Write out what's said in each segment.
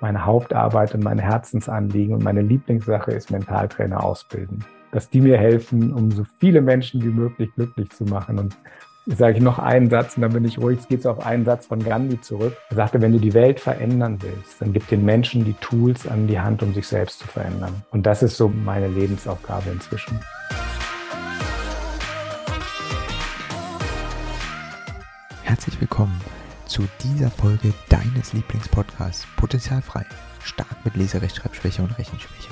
meine Hauptarbeit und mein Herzensanliegen und meine Lieblingssache ist Mentaltrainer ausbilden. Dass die mir helfen, um so viele Menschen wie möglich glücklich zu machen. Und Jetzt sage ich noch einen Satz und dann bin ich ruhig. Es geht so auf einen Satz von Gandhi zurück. Er sagte, wenn du die Welt verändern willst, dann gib den Menschen die Tools an die Hand, um sich selbst zu verändern. Und das ist so meine Lebensaufgabe inzwischen. Herzlich willkommen zu dieser Folge deines Lieblingspodcasts Potenzialfrei. Stark mit Leserechtschreibschwäche und Rechenschwäche.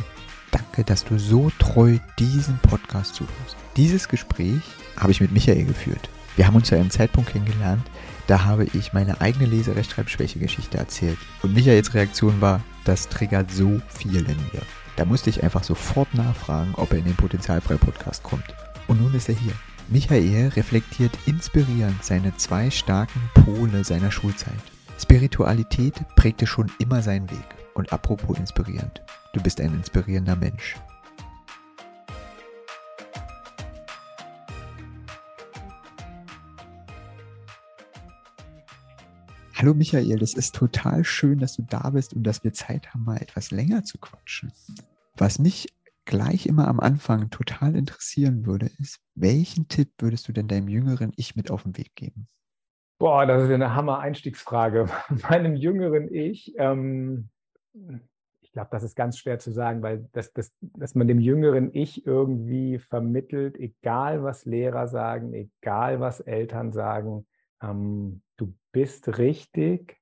Danke, dass du so treu diesen Podcast zuhörst. Dieses Gespräch habe ich mit Michael geführt. Wir haben uns zu einem Zeitpunkt kennengelernt, da habe ich meine eigene Leserechtschreibschwäche-Geschichte erzählt. Und Michaels Reaktion war, das triggert so viel in mir. Da musste ich einfach sofort nachfragen, ob er in den Potenzialfrei-Podcast kommt. Und nun ist er hier. Michael reflektiert inspirierend seine zwei starken Pole seiner Schulzeit. Spiritualität prägte schon immer seinen Weg. Und apropos inspirierend, du bist ein inspirierender Mensch. Hallo Michael, es ist total schön, dass du da bist und dass wir Zeit haben, mal etwas länger zu quatschen. Was mich gleich immer am Anfang total interessieren würde, ist, welchen Tipp würdest du denn deinem jüngeren Ich mit auf den Weg geben? Boah, das ist eine Hammer-Einstiegsfrage. Meinem jüngeren Ich, ähm, ich glaube, das ist ganz schwer zu sagen, weil das, das, dass man dem jüngeren Ich irgendwie vermittelt, egal was Lehrer sagen, egal was Eltern sagen, ähm, du bist richtig,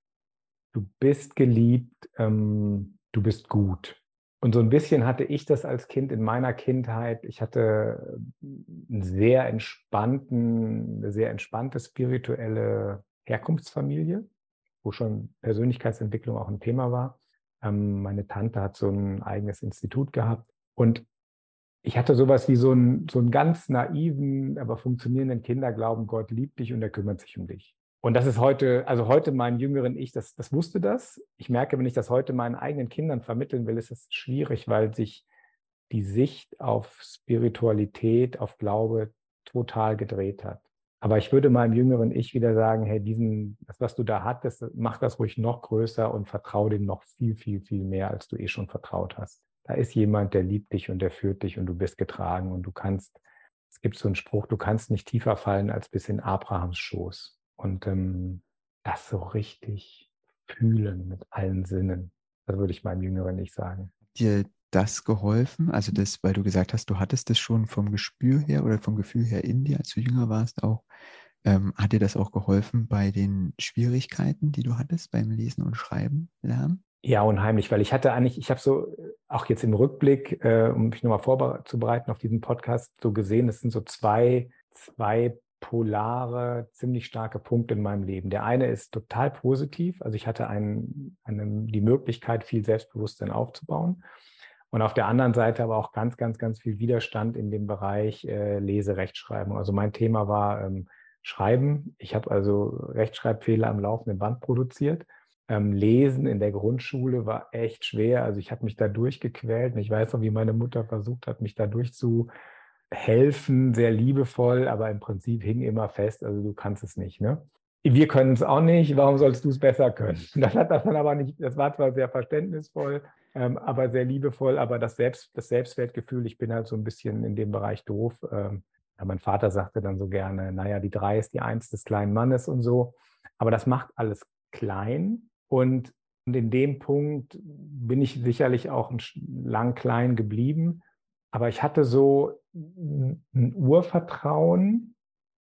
du bist geliebt, ähm, du bist gut. Und so ein bisschen hatte ich das als Kind in meiner Kindheit. Ich hatte einen sehr entspannten, eine sehr entspannte spirituelle Herkunftsfamilie, wo schon Persönlichkeitsentwicklung auch ein Thema war. Ähm, meine Tante hat so ein eigenes Institut gehabt. Und ich hatte sowas wie so einen, so einen ganz naiven, aber funktionierenden Kinderglauben, Gott liebt dich und er kümmert sich um dich. Und das ist heute, also heute meinem jüngeren Ich, das, das wusste das. Ich merke, wenn ich das heute meinen eigenen Kindern vermitteln will, ist es schwierig, weil sich die Sicht auf Spiritualität, auf Glaube total gedreht hat. Aber ich würde meinem jüngeren Ich wieder sagen, hey, diesen, das, was du da hattest, mach das ruhig noch größer und vertraue dem noch viel, viel, viel mehr, als du eh schon vertraut hast. Da ist jemand, der liebt dich und der führt dich und du bist getragen und du kannst, es gibt so einen Spruch, du kannst nicht tiefer fallen als bis in Abrahams Schoß und ähm, das so richtig fühlen mit allen Sinnen. Das würde ich meinem Jüngeren nicht sagen. Dir das geholfen? Also das, weil du gesagt hast, du hattest das schon vom Gespür her oder vom Gefühl her in dir, als du jünger warst, auch. Ähm, hat dir das auch geholfen bei den Schwierigkeiten, die du hattest beim Lesen und Schreiben lernen? Ja, unheimlich, weil ich hatte eigentlich, ich habe so auch jetzt im Rückblick, äh, um mich nochmal vorzubereiten auf diesen Podcast, so gesehen, es sind so zwei, zwei polare, ziemlich starke Punkte in meinem Leben. Der eine ist total positiv, also ich hatte einen, einen, die Möglichkeit, viel Selbstbewusstsein aufzubauen. Und auf der anderen Seite aber auch ganz, ganz, ganz viel Widerstand in dem Bereich äh, Leserechtschreibung. Also mein Thema war ähm, Schreiben. Ich habe also Rechtschreibfehler am laufenden Band produziert. Ähm, Lesen in der Grundschule war echt schwer. Also ich habe mich da durchgequält. Und ich weiß noch, wie meine Mutter versucht hat, mich da durchzu helfen, sehr liebevoll, aber im Prinzip hing immer fest, also du kannst es nicht. Ne? Wir können es auch nicht, warum sollst du es besser können? Das hat das dann aber nicht, das war zwar sehr verständnisvoll, ähm, aber sehr liebevoll, aber das, Selbst, das Selbstwertgefühl, ich bin halt so ein bisschen in dem Bereich doof. Ähm, ja, mein Vater sagte dann so gerne, naja, die drei ist die Eins des kleinen Mannes und so. Aber das macht alles klein und, und in dem Punkt bin ich sicherlich auch lang klein geblieben. Aber ich hatte so ein Urvertrauen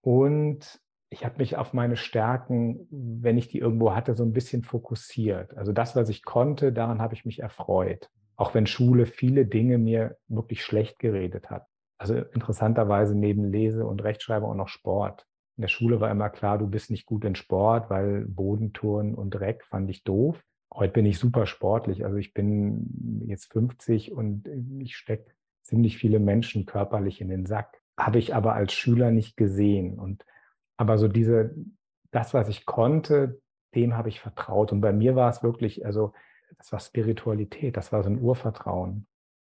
und ich habe mich auf meine Stärken, wenn ich die irgendwo hatte, so ein bisschen fokussiert. Also das, was ich konnte, daran habe ich mich erfreut. Auch wenn Schule viele Dinge mir wirklich schlecht geredet hat. Also interessanterweise neben Lese und Rechtschreibung auch noch Sport. In der Schule war immer klar, du bist nicht gut in Sport, weil Bodentouren und Dreck fand ich doof. Heute bin ich super sportlich. Also ich bin jetzt 50 und ich stecke ziemlich viele Menschen körperlich in den Sack. Habe ich aber als Schüler nicht gesehen. Und aber so diese, das, was ich konnte, dem habe ich vertraut. Und bei mir war es wirklich, also das war Spiritualität, das war so ein Urvertrauen.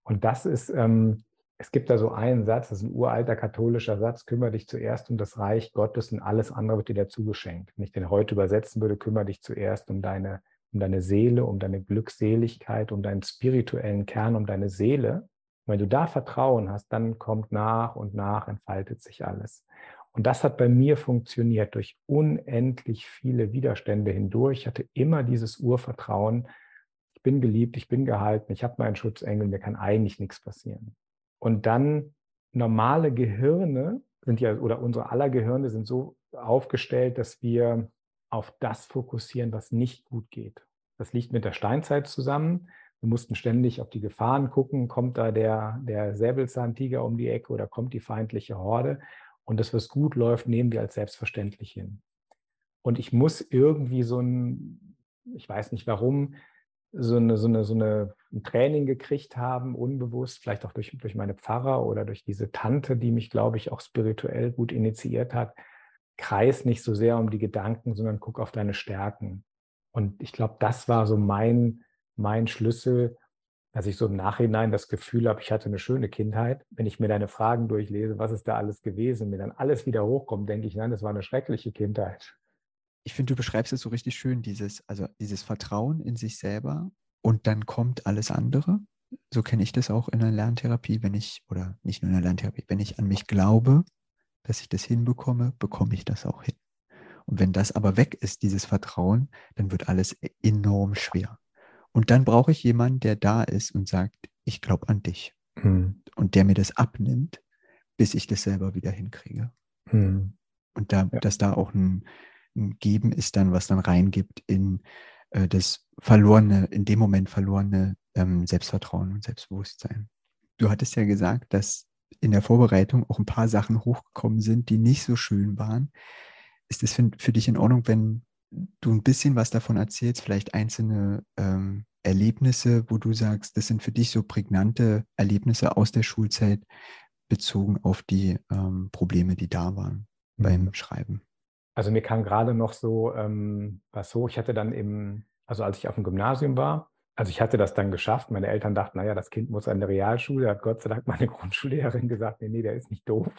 Und das ist, ähm, es gibt da so einen Satz, das ist ein uralter katholischer Satz, kümmere dich zuerst um das Reich Gottes und alles andere wird dir dazu geschenkt. Wenn ich den heute übersetzen würde, kümmere dich zuerst um deine um deine Seele, um deine Glückseligkeit, um deinen spirituellen Kern, um deine Seele. Und wenn du da Vertrauen hast, dann kommt nach und nach, entfaltet sich alles. Und das hat bei mir funktioniert durch unendlich viele Widerstände hindurch. Ich hatte immer dieses Urvertrauen, ich bin geliebt, ich bin gehalten, ich habe meinen Schutzengel, mir kann eigentlich nichts passieren. Und dann normale Gehirne sind ja, oder unsere aller Gehirne sind so aufgestellt, dass wir auf das fokussieren, was nicht gut geht. Das liegt mit der Steinzeit zusammen. Wir mussten ständig auf die Gefahren gucken, kommt da der, der Säbelzahntiger um die Ecke oder kommt die feindliche Horde. Und das, was gut läuft, nehmen wir als selbstverständlich hin. Und ich muss irgendwie so ein, ich weiß nicht warum, so eine, so eine, so eine ein Training gekriegt haben, unbewusst, vielleicht auch durch, durch meine Pfarrer oder durch diese Tante, die mich, glaube ich, auch spirituell gut initiiert hat. Kreis nicht so sehr um die Gedanken, sondern guck auf deine Stärken. Und ich glaube, das war so mein, mein Schlüssel, dass ich so im Nachhinein das Gefühl habe, ich hatte eine schöne Kindheit. Wenn ich mir deine Fragen durchlese, was ist da alles gewesen, mir dann alles wieder hochkommt, denke ich, nein, das war eine schreckliche Kindheit ich finde, du beschreibst es so richtig schön, dieses, also dieses Vertrauen in sich selber und dann kommt alles andere. So kenne ich das auch in der Lerntherapie, wenn ich, oder nicht nur in der Lerntherapie, wenn ich an mich glaube, dass ich das hinbekomme, bekomme ich das auch hin. Und wenn das aber weg ist, dieses Vertrauen, dann wird alles enorm schwer. Und dann brauche ich jemanden, der da ist und sagt, ich glaube an dich. Mhm. Und der mir das abnimmt, bis ich das selber wieder hinkriege. Mhm. Und da, ja. dass da auch ein, Geben ist dann, was dann reingibt in äh, das verlorene, in dem Moment verlorene ähm, Selbstvertrauen und Selbstbewusstsein. Du hattest ja gesagt, dass in der Vorbereitung auch ein paar Sachen hochgekommen sind, die nicht so schön waren. Ist es für, für dich in Ordnung, wenn du ein bisschen was davon erzählst, vielleicht einzelne ähm, Erlebnisse, wo du sagst, das sind für dich so prägnante Erlebnisse aus der Schulzeit bezogen auf die ähm, Probleme, die da waren mhm. beim Schreiben? Also mir kam gerade noch so ähm, was hoch. Ich hatte dann im, also als ich auf dem Gymnasium war, also ich hatte das dann geschafft. Meine Eltern dachten, naja, das Kind muss an der Realschule. Da hat Gott sei Dank meine Grundschullehrerin gesagt, nee, nee, der ist nicht doof.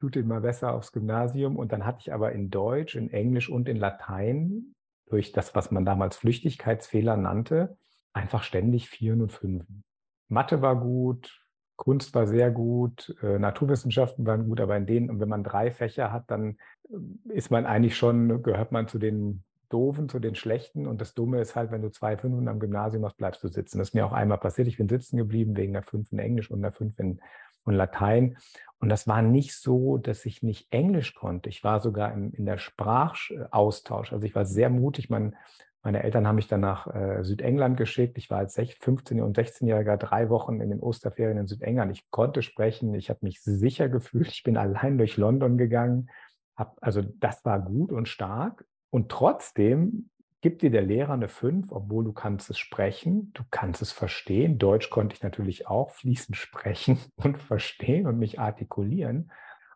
Tut ihn mal besser aufs Gymnasium. Und dann hatte ich aber in Deutsch, in Englisch und in Latein durch das, was man damals Flüchtigkeitsfehler nannte, einfach ständig Vieren und Fünfen. Mathe war gut, Kunst war sehr gut, äh, Naturwissenschaften waren gut, aber in denen, und wenn man drei Fächer hat, dann äh, ist man eigentlich schon, gehört man zu den Doofen, zu den Schlechten. Und das Dumme ist halt, wenn du zwei Fünfen am Gymnasium hast, bleibst du sitzen. Das ist mir auch einmal passiert. Ich bin sitzen geblieben wegen der Fünf in Englisch und der Fünf in, in Latein. Und das war nicht so, dass ich nicht Englisch konnte. Ich war sogar in, in der Sprachaustausch. Also ich war sehr mutig. Man meine Eltern haben mich dann nach äh, Südengland geschickt. Ich war als 15- und 16-Jähriger drei Wochen in den Osterferien in Südengland. Ich konnte sprechen, ich habe mich sicher gefühlt. Ich bin allein durch London gegangen. Hab, also das war gut und stark. Und trotzdem gibt dir der Lehrer eine 5, obwohl du kannst es sprechen, du kannst es verstehen. Deutsch konnte ich natürlich auch fließend sprechen und verstehen und mich artikulieren.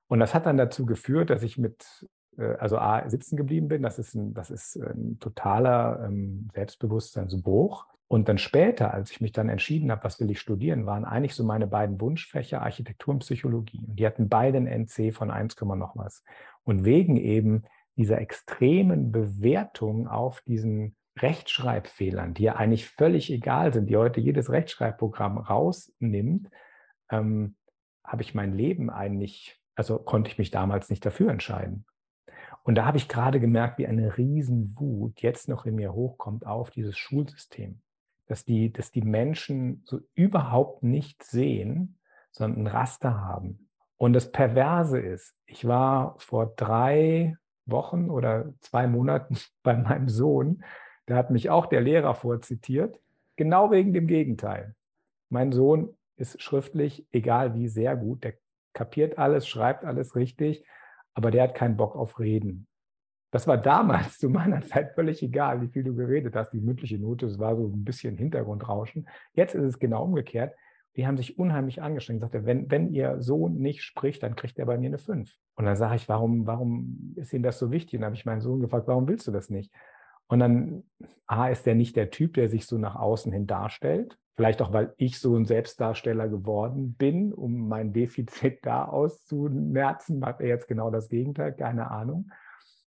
Und das hat dann dazu geführt, dass ich mit äh, also A, sitzen geblieben bin. Das ist ein, das ist ein totaler ähm, Selbstbewusstseinsbruch. Und dann später, als ich mich dann entschieden habe, was will ich studieren, waren eigentlich so meine beiden Wunschfächer Architektur und Psychologie. Und die hatten beide ein NC von 1, noch was. Und wegen eben dieser extremen Bewertung auf diesen Rechtschreibfehlern, die ja eigentlich völlig egal sind, die heute jedes Rechtschreibprogramm rausnimmt, ähm, habe ich mein Leben eigentlich, also konnte ich mich damals nicht dafür entscheiden. Und da habe ich gerade gemerkt, wie eine Riesenwut jetzt noch in mir hochkommt auf dieses Schulsystem. Dass die, dass die Menschen so überhaupt nicht sehen, sondern ein Raster haben. Und das Perverse ist, ich war vor drei Wochen oder zwei Monaten bei meinem Sohn, da hat mich auch der Lehrer vorzitiert, genau wegen dem Gegenteil. Mein Sohn ist schriftlich, egal wie, sehr gut. Der kapiert alles, schreibt alles richtig aber der hat keinen Bock auf Reden. Das war damals zu meiner Zeit völlig egal, wie viel du geredet hast. Die mündliche Note, das war so ein bisschen Hintergrundrauschen. Jetzt ist es genau umgekehrt. Die haben sich unheimlich angestrengt. Sagte, wenn, wenn ihr Sohn nicht spricht, dann kriegt er bei mir eine 5. Und dann sage ich, warum, warum ist Ihnen das so wichtig? Und dann habe ich meinen Sohn gefragt, warum willst du das nicht? Und dann, A, ist der nicht der Typ, der sich so nach außen hin darstellt. Vielleicht auch, weil ich so ein Selbstdarsteller geworden bin, um mein Defizit da auszumerzen, macht er jetzt genau das Gegenteil, keine Ahnung.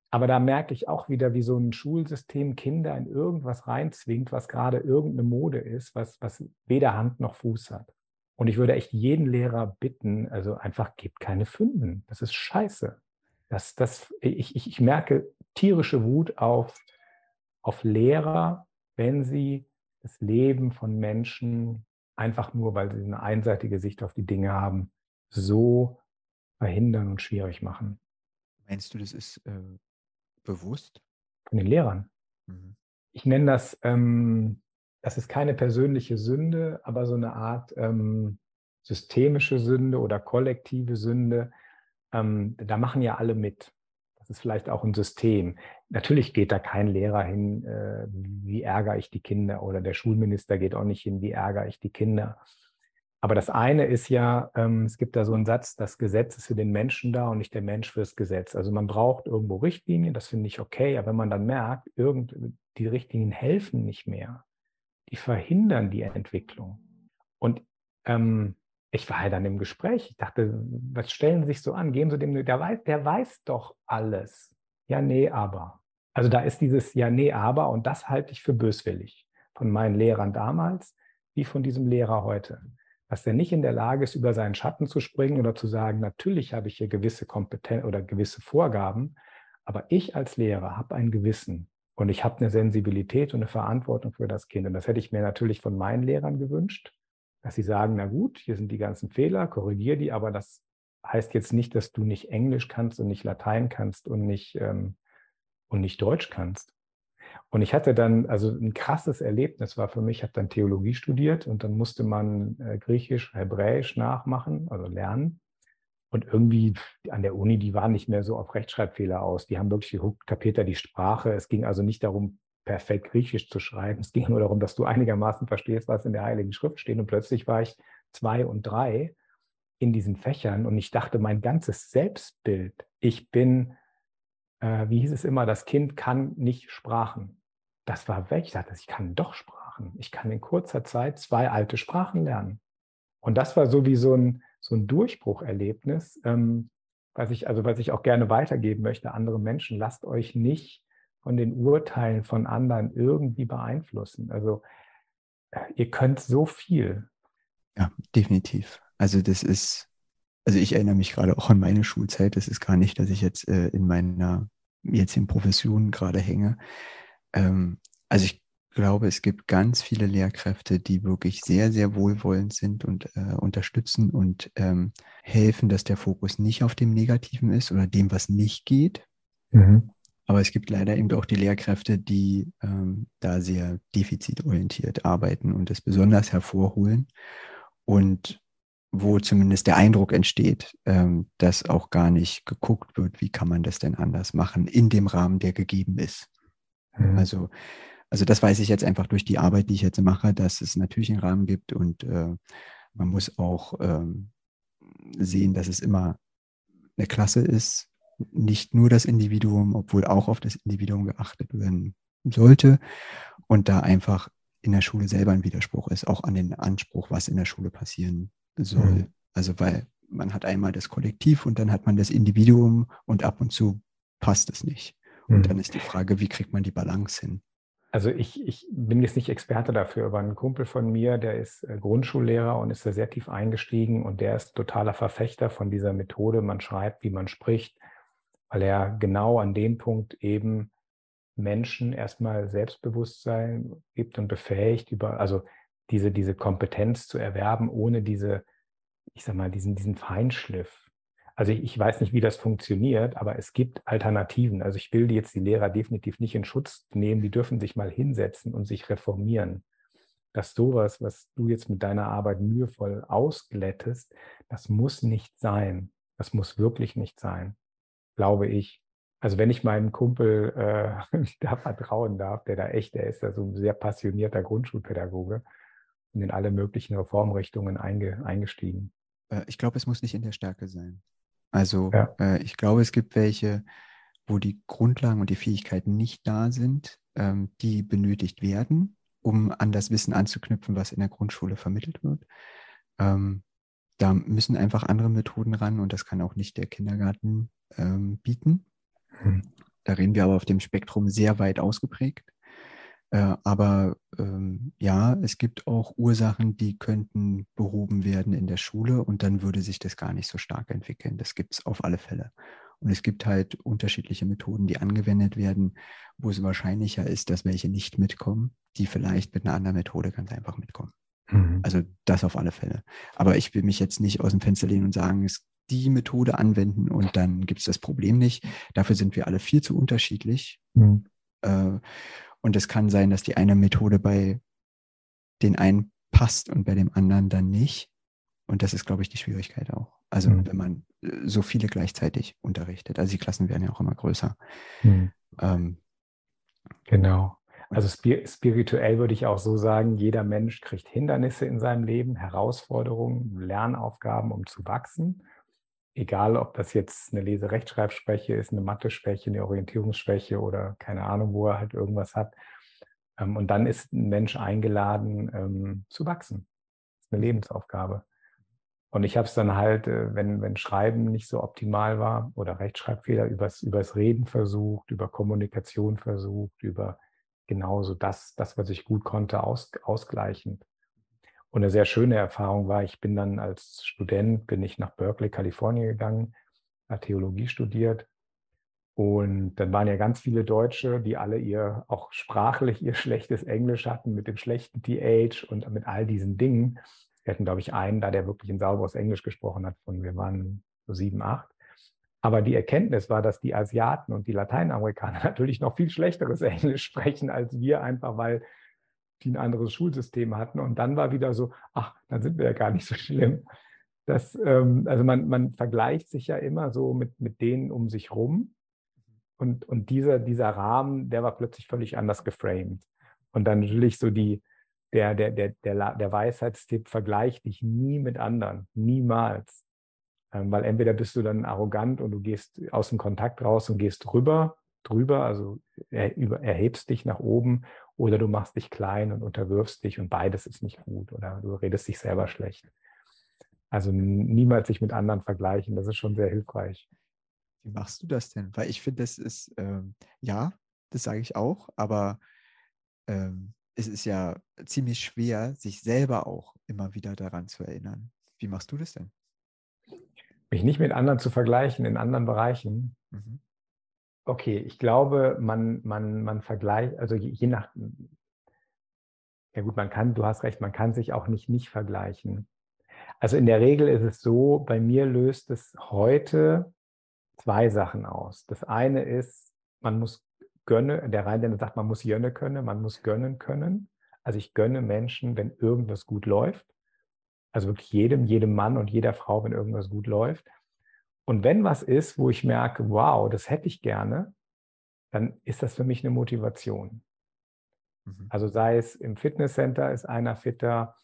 Aber da merke ich auch wieder, wie so ein Schulsystem Kinder in irgendwas reinzwingt, was gerade irgendeine Mode ist, was, was weder Hand noch Fuß hat. Und ich würde echt jeden Lehrer bitten, also einfach gebt keine Fünfen. Das ist scheiße. Das, das, ich, ich, ich merke tierische Wut auf, auf Lehrer, wenn sie das Leben von Menschen einfach nur, weil sie eine einseitige Sicht auf die Dinge haben, so verhindern und schwierig machen. Meinst du, das ist äh, bewusst? Von den Lehrern. Mhm. Ich nenne das, ähm, das ist keine persönliche Sünde, aber so eine Art ähm, systemische Sünde oder kollektive Sünde. Ähm, da machen ja alle mit. Das ist vielleicht auch ein System. Natürlich geht da kein Lehrer hin, äh, wie ärgere ich die Kinder oder der Schulminister geht auch nicht hin, wie ärgere ich die Kinder. Aber das eine ist ja, ähm, es gibt da so einen Satz, das Gesetz ist für den Menschen da und nicht der Mensch fürs Gesetz. Also man braucht irgendwo Richtlinien, das finde ich okay, aber wenn man dann merkt, irgend, die Richtlinien helfen nicht mehr, die verhindern die Entwicklung. Und ähm, ich war ja dann im Gespräch, ich dachte, was stellen Sie sich so an? Geben Sie dem, der weiß, der weiß doch alles. Ja, nee, aber. Also da ist dieses Ja, nee, aber und das halte ich für böswillig. Von meinen Lehrern damals wie von diesem Lehrer heute dass er nicht in der Lage ist, über seinen Schatten zu springen oder zu sagen, natürlich habe ich hier gewisse Kompetenz oder gewisse Vorgaben, aber ich als Lehrer habe ein Gewissen und ich habe eine Sensibilität und eine Verantwortung für das Kind. Und das hätte ich mir natürlich von meinen Lehrern gewünscht, dass sie sagen, na gut, hier sind die ganzen Fehler, korrigiere die, aber das heißt jetzt nicht, dass du nicht Englisch kannst und nicht Latein kannst und nicht, ähm, und nicht Deutsch kannst. Und ich hatte dann, also ein krasses Erlebnis war für mich, ich habe dann Theologie studiert und dann musste man äh, Griechisch, Hebräisch nachmachen, also lernen. Und irgendwie an der Uni, die waren nicht mehr so auf Rechtschreibfehler aus. Die haben wirklich geguckt, kapiert er die Sprache. Es ging also nicht darum, perfekt Griechisch zu schreiben. Es ging nur darum, dass du einigermaßen verstehst, was in der Heiligen Schrift steht. Und plötzlich war ich zwei und drei in diesen Fächern und ich dachte, mein ganzes Selbstbild, ich bin äh, wie hieß es immer, das Kind kann nicht Sprachen. Das war weg. Ich dachte, ich kann doch Sprachen. Ich kann in kurzer Zeit zwei alte Sprachen lernen. Und das war so wie so ein, so ein Durchbrucherlebnis, ähm, was ich, also was ich auch gerne weitergeben möchte, andere Menschen. Lasst euch nicht von den Urteilen von anderen irgendwie beeinflussen. Also äh, ihr könnt so viel. Ja, definitiv. Also das ist, also ich erinnere mich gerade auch an meine Schulzeit. Das ist gar nicht, dass ich jetzt äh, in meiner jetzt in Profession gerade hänge. Ähm, also ich glaube, es gibt ganz viele Lehrkräfte, die wirklich sehr, sehr wohlwollend sind und äh, unterstützen und ähm, helfen, dass der Fokus nicht auf dem Negativen ist oder dem, was nicht geht. Mhm. Aber es gibt leider eben auch die Lehrkräfte, die ähm, da sehr defizitorientiert arbeiten und es besonders hervorholen. Und wo zumindest der Eindruck entsteht, ähm, dass auch gar nicht geguckt wird, wie kann man das denn anders machen in dem Rahmen, der gegeben ist. Mhm. Also, also das weiß ich jetzt einfach durch die Arbeit, die ich jetzt mache, dass es natürlich einen Rahmen gibt und äh, man muss auch ähm, sehen, dass es immer eine Klasse ist, nicht nur das Individuum, obwohl auch auf das Individuum geachtet werden sollte und da einfach in der Schule selber ein Widerspruch ist, auch an den Anspruch, was in der Schule passieren soll. Mhm. Also weil man hat einmal das Kollektiv und dann hat man das Individuum und ab und zu passt es nicht. Und mhm. dann ist die Frage, wie kriegt man die Balance hin? Also ich, ich bin jetzt nicht Experte dafür, aber ein Kumpel von mir, der ist äh, Grundschullehrer und ist da sehr tief eingestiegen und der ist totaler Verfechter von dieser Methode, man schreibt, wie man spricht, weil er genau an dem Punkt eben Menschen erstmal Selbstbewusstsein gibt und befähigt, über, also diese, diese Kompetenz zu erwerben, ohne diese, ich sag mal, diesen, diesen Feinschliff. Also ich, weiß nicht, wie das funktioniert, aber es gibt Alternativen. Also ich will jetzt die Lehrer definitiv nicht in Schutz nehmen. Die dürfen sich mal hinsetzen und sich reformieren. Dass sowas, was du jetzt mit deiner Arbeit mühevoll ausglättest, das muss nicht sein. Das muss wirklich nicht sein, glaube ich. Also wenn ich meinem Kumpel äh, da vertrauen darf, der da echt, der ist ja so ein sehr passionierter Grundschulpädagoge, und in alle möglichen Reformrichtungen einge, eingestiegen. Äh, ich glaube, es muss nicht in der Stärke sein. Also ja. äh, ich glaube, es gibt welche, wo die Grundlagen und die Fähigkeiten nicht da sind, ähm, die benötigt werden, um an das Wissen anzuknüpfen, was in der Grundschule vermittelt wird. Ähm, da müssen einfach andere Methoden ran und das kann auch nicht der Kindergarten ähm, bieten. Hm. Da reden wir aber auf dem Spektrum sehr weit ausgeprägt. Äh, aber ähm, ja, es gibt auch Ursachen, die könnten behoben werden in der Schule und dann würde sich das gar nicht so stark entwickeln. Das gibt es auf alle Fälle. Und es gibt halt unterschiedliche Methoden, die angewendet werden, wo es wahrscheinlicher ist, dass welche nicht mitkommen, die vielleicht mit einer anderen Methode ganz einfach mitkommen. Mhm. Also das auf alle Fälle. Aber ich will mich jetzt nicht aus dem Fenster lehnen und sagen, es die Methode anwenden und dann gibt es das Problem nicht. Dafür sind wir alle viel zu unterschiedlich. Mhm. Äh, und es kann sein, dass die eine Methode bei den einen passt und bei dem anderen dann nicht. Und das ist, glaube ich, die Schwierigkeit auch. Also mhm. wenn man äh, so viele gleichzeitig unterrichtet. Also die Klassen werden ja auch immer größer. Mhm. Ähm, genau. Also spirituell würde ich auch so sagen, jeder Mensch kriegt Hindernisse in seinem Leben, Herausforderungen, Lernaufgaben, um zu wachsen. Egal, ob das jetzt eine Lese-Rechtschreibschwäche ist, eine Mathe-Schwäche, eine Orientierungsschwäche oder keine Ahnung, wo er halt irgendwas hat. Ähm, und dann ist ein Mensch eingeladen, ähm, zu wachsen. Das ist eine Lebensaufgabe. Und ich habe es dann halt, äh, wenn, wenn Schreiben nicht so optimal war oder Rechtschreibfehler, übers, übers Reden versucht, über Kommunikation versucht, über genauso das, das, was ich gut konnte, aus, ausgleichend. Und eine sehr schöne Erfahrung war, ich bin dann als Student, bin ich nach Berkeley, Kalifornien gegangen, habe Theologie studiert. Und dann waren ja ganz viele Deutsche, die alle ihr, auch sprachlich ihr schlechtes Englisch hatten, mit dem schlechten TH und mit all diesen Dingen. Wir hatten, glaube ich, einen da, der wirklich ein sauberes Englisch gesprochen hat, von wir waren so sieben, acht. Aber die Erkenntnis war, dass die Asiaten und die Lateinamerikaner natürlich noch viel schlechteres Englisch sprechen als wir, einfach weil die ein anderes Schulsystem hatten. Und dann war wieder so, ach, dann sind wir ja gar nicht so schlimm. Das, ähm, also man, man vergleicht sich ja immer so mit, mit denen um sich rum. Und, und dieser, dieser Rahmen, der war plötzlich völlig anders geframed. Und dann natürlich so die, der, der, der, der, der Weisheitstipp, vergleich dich nie mit anderen. Niemals. Ähm, weil entweder bist du dann arrogant und du gehst aus dem Kontakt raus und gehst drüber, drüber, also er, über, erhebst dich nach oben oder du machst dich klein und unterwirfst dich und beides ist nicht gut oder du redest dich selber schlecht. Also niemals sich mit anderen vergleichen, das ist schon sehr hilfreich. Wie machst du das denn? Weil ich finde, das ist, ähm, ja, das sage ich auch, aber ähm, es ist ja ziemlich schwer, sich selber auch immer wieder daran zu erinnern. Wie machst du das denn? Mich nicht mit anderen zu vergleichen in anderen Bereichen. Mhm. Okay, ich glaube, man, man, man vergleicht, also je, nach, ja gut, man kann, du hast recht, man kann sich auch nicht nicht vergleichen. Also in der Regel ist es so, bei mir löst es heute zwei Sachen aus. Das eine ist, man muss gönnen, der Rheinländer sagt, man muss jönne können, man muss gönnen können. Also ich gönne Menschen, wenn irgendwas gut läuft. Also wirklich jedem, jedem Mann und jeder Frau, wenn irgendwas gut läuft. Und wenn was ist, wo ich merke, wow, das hätte ich gerne, dann ist das für mich eine Motivation. Mhm. Also sei es im Fitnesscenter ist einer fitter,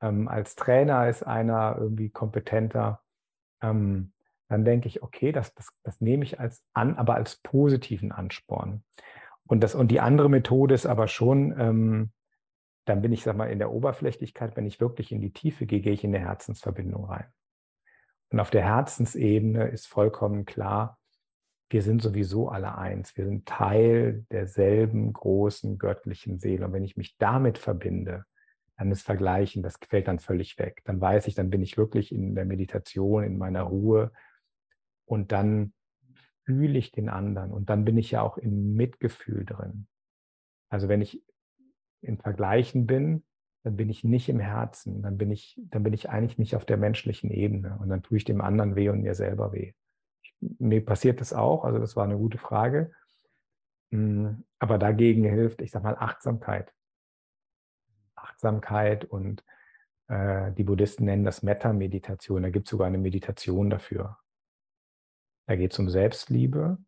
ähm, als Trainer ist einer irgendwie kompetenter. Ähm, dann denke ich, okay, das, das, das nehme ich als an, aber als positiven Ansporn. Und, das, und die andere Methode ist aber schon, ähm, dann bin ich, sag mal, in der Oberflächlichkeit, wenn ich wirklich in die Tiefe gehe, gehe ich in eine Herzensverbindung rein. Und auf der Herzensebene ist vollkommen klar, wir sind sowieso alle eins. Wir sind Teil derselben großen göttlichen Seele. Und wenn ich mich damit verbinde, dann ist Vergleichen, das fällt dann völlig weg. Dann weiß ich, dann bin ich wirklich in der Meditation, in meiner Ruhe. Und dann fühle ich den anderen. Und dann bin ich ja auch im Mitgefühl drin. Also wenn ich im Vergleichen bin, dann bin ich nicht im Herzen, dann bin ich, dann bin ich eigentlich nicht auf der menschlichen Ebene und dann tue ich dem anderen weh und mir selber weh. mir passiert das auch, also das war eine gute Frage. Hm, aber dagegen hilft, ich sag mal, Achtsamkeit. Achtsamkeit und äh, die Buddhisten nennen das Metta-Meditation. Da gibt es sogar eine Meditation dafür. Da geht es um Selbstliebe,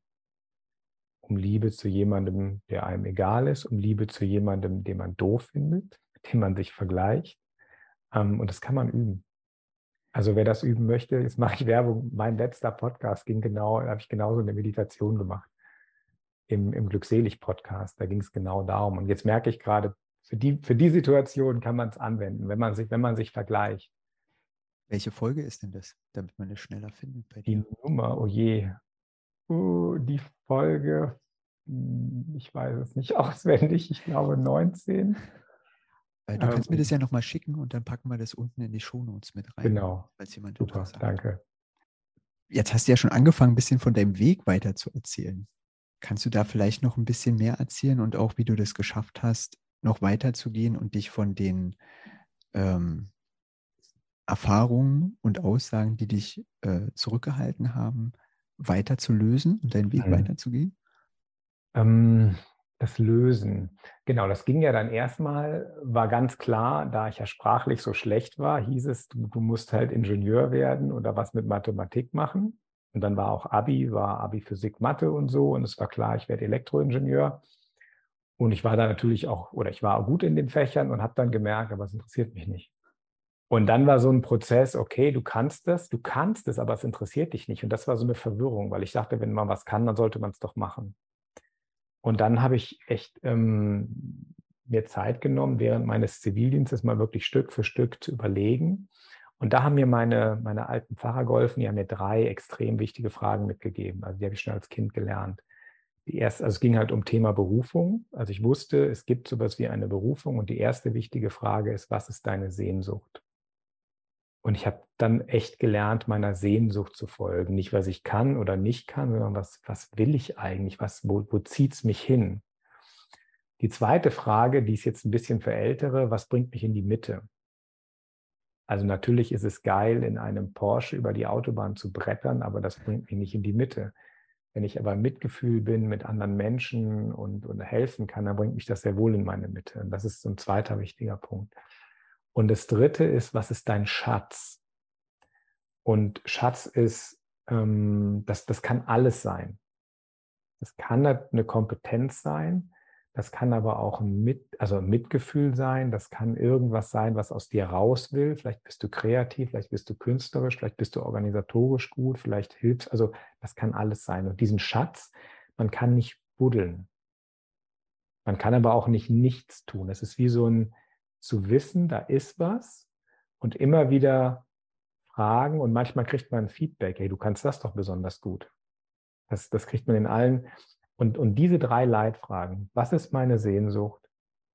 um Liebe zu jemandem, der einem egal ist, um Liebe zu jemandem, den man doof findet, dem man sich vergleicht. Ähm, und das kann man üben. Also wer das üben möchte, jetzt mache ich Werbung. Mein letzter Podcast ging genau, da habe ich genauso eine Meditation gemacht. Im, im Glückselig-Podcast. Da ging es genau darum. Und jetzt merke ich gerade, für die, für die Situation kann man es anwenden, wenn man sich, wenn man sich vergleicht. Welche Folge ist denn das, damit man es schneller findet? die Nummer, oh je. Uh, die Folge hm, ich weiß es nicht auswendig, ich glaube 19. Äh, du ähm, kannst mir das ja nochmal schicken und dann packen wir das unten in die Shownotes mit rein. Genau. Falls jemand Super, danke. Jetzt hast du ja schon angefangen, ein bisschen von deinem Weg weiter zu erzählen. Kannst du da vielleicht noch ein bisschen mehr erzählen und auch, wie du das geschafft hast, noch weiter zu gehen und dich von den ähm, Erfahrungen und Aussagen, die dich äh, zurückgehalten haben, weiter zu lösen und deinen Weg mhm. weiterzugehen? Ähm, das Lösen. Genau, das ging ja dann erstmal, war ganz klar, da ich ja sprachlich so schlecht war, hieß es, du, du musst halt Ingenieur werden oder was mit Mathematik machen. Und dann war auch Abi, war Abi Physik, Mathe und so. Und es war klar, ich werde Elektroingenieur. Und ich war da natürlich auch, oder ich war auch gut in den Fächern und habe dann gemerkt, aber es interessiert mich nicht. Und dann war so ein Prozess, okay, du kannst das, du kannst es, aber es interessiert dich nicht. Und das war so eine Verwirrung, weil ich dachte, wenn man was kann, dann sollte man es doch machen. Und dann habe ich echt ähm, mir Zeit genommen, während meines Zivildienstes mal wirklich Stück für Stück zu überlegen. Und da haben mir meine, meine alten Pfarrer geholfen, die haben mir drei extrem wichtige Fragen mitgegeben. Also die habe ich schon als Kind gelernt. Die erste, also es ging halt um Thema Berufung. Also ich wusste, es gibt sowas wie eine Berufung. Und die erste wichtige Frage ist, was ist deine Sehnsucht? Und ich habe dann echt gelernt, meiner Sehnsucht zu folgen. Nicht, was ich kann oder nicht kann, sondern was, was will ich eigentlich? Was, wo wo zieht es mich hin? Die zweite Frage, die ist jetzt ein bisschen für Ältere, was bringt mich in die Mitte? Also natürlich ist es geil, in einem Porsche über die Autobahn zu brettern, aber das bringt mich nicht in die Mitte. Wenn ich aber Mitgefühl bin mit anderen Menschen und, und helfen kann, dann bringt mich das sehr wohl in meine Mitte. Und das ist so ein zweiter wichtiger Punkt. Und das dritte ist, was ist dein Schatz? Und Schatz ist, ähm, das, das kann alles sein. Das kann eine Kompetenz sein, das kann aber auch ein, Mit, also Mitgefühl sein, das kann irgendwas sein, was aus dir raus will. Vielleicht bist du kreativ, vielleicht bist du künstlerisch, vielleicht bist du organisatorisch gut, vielleicht hilfst, also das kann alles sein. Und diesen Schatz, man kann nicht buddeln. Man kann aber auch nicht nichts tun. Es ist wie so ein, zu wissen, da ist was und immer wieder fragen und manchmal kriegt man Feedback, hey, du kannst das doch besonders gut. Das, das kriegt man in allen. Und, und diese drei Leitfragen, was ist meine Sehnsucht,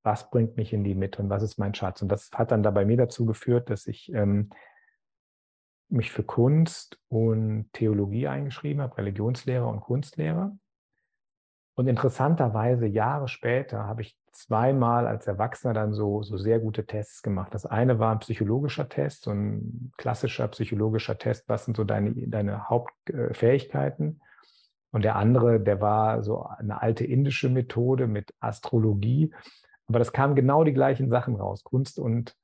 was bringt mich in die Mitte und was ist mein Schatz? Und das hat dann da bei mir dazu geführt, dass ich ähm, mich für Kunst und Theologie eingeschrieben habe, Religionslehrer und Kunstlehrer. Und interessanterweise, Jahre später, habe ich zweimal als Erwachsener dann so, so sehr gute Tests gemacht. Das eine war ein psychologischer Test, so ein klassischer psychologischer Test, was sind so deine, deine Hauptfähigkeiten. Und der andere, der war so eine alte indische Methode mit Astrologie. Aber das kamen genau die gleichen Sachen raus, Kunst und,